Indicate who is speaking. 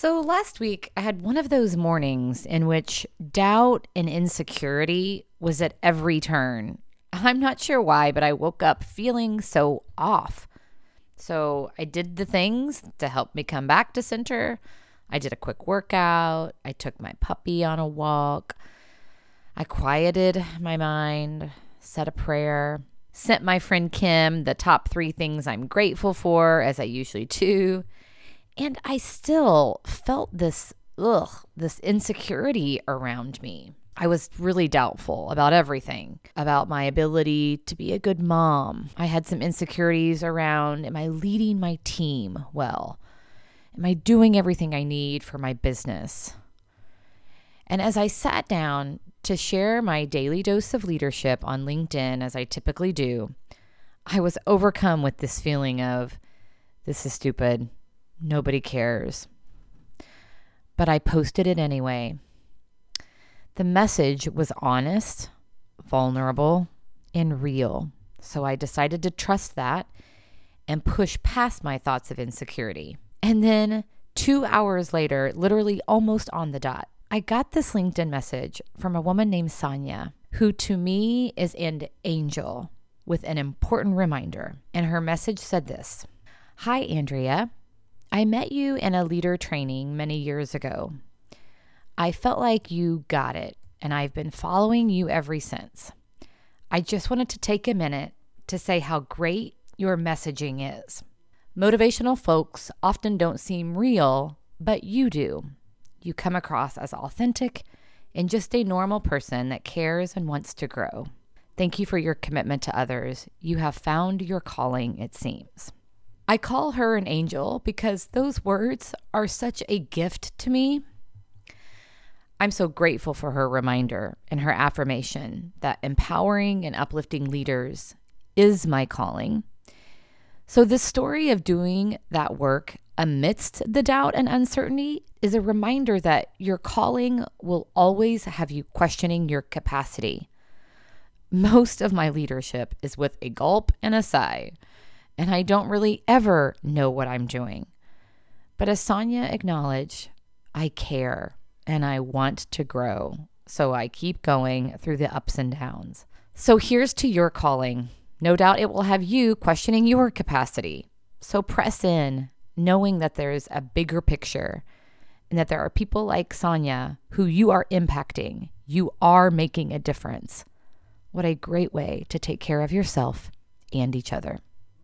Speaker 1: So last week, I had one of those mornings in which doubt and insecurity was at every turn. I'm not sure why, but I woke up feeling so off. So I did the things to help me come back to center. I did a quick workout. I took my puppy on a walk. I quieted my mind, said a prayer, sent my friend Kim the top three things I'm grateful for, as I usually do. And I still felt this, ugh, this insecurity around me. I was really doubtful about everything, about my ability to be a good mom. I had some insecurities around am I leading my team well? Am I doing everything I need for my business? And as I sat down to share my daily dose of leadership on LinkedIn, as I typically do, I was overcome with this feeling of this is stupid. Nobody cares. But I posted it anyway the message was honest, vulnerable, and real. So I decided to trust that and push past my thoughts of insecurity. And then two hours later, literally almost on the dot, I got this LinkedIn message from a woman named Sonia, who to me is an angel with an important reminder. And her message said this Hi, Andrea. I met you in a leader training many years ago. I felt like you got it, and I've been following you ever since. I just wanted to take a minute to say how great your messaging is. Motivational folks often don't seem real, but you do. You come across as authentic and just a normal person that cares and wants to grow. Thank you for your commitment to others. You have found your calling, it seems. I call her an angel because those words are such a gift to me I'm so grateful for her reminder and her affirmation that empowering and uplifting leaders is my calling. So, this story of doing that work amidst the doubt and uncertainty is a reminder that your calling will always have you questioning your capacity. Most of my leadership is with a gulp and a sigh, and I don't really ever know what I'm doing. But as Sonia acknowledged, I care and I want to grow. So I keep going through the ups and downs. So here's to your calling. No doubt it will have you questioning your capacity. So press in, knowing that there's a bigger picture and that there are people like Sonia who you are impacting. You are making a difference. What a great way to take care of yourself and each other.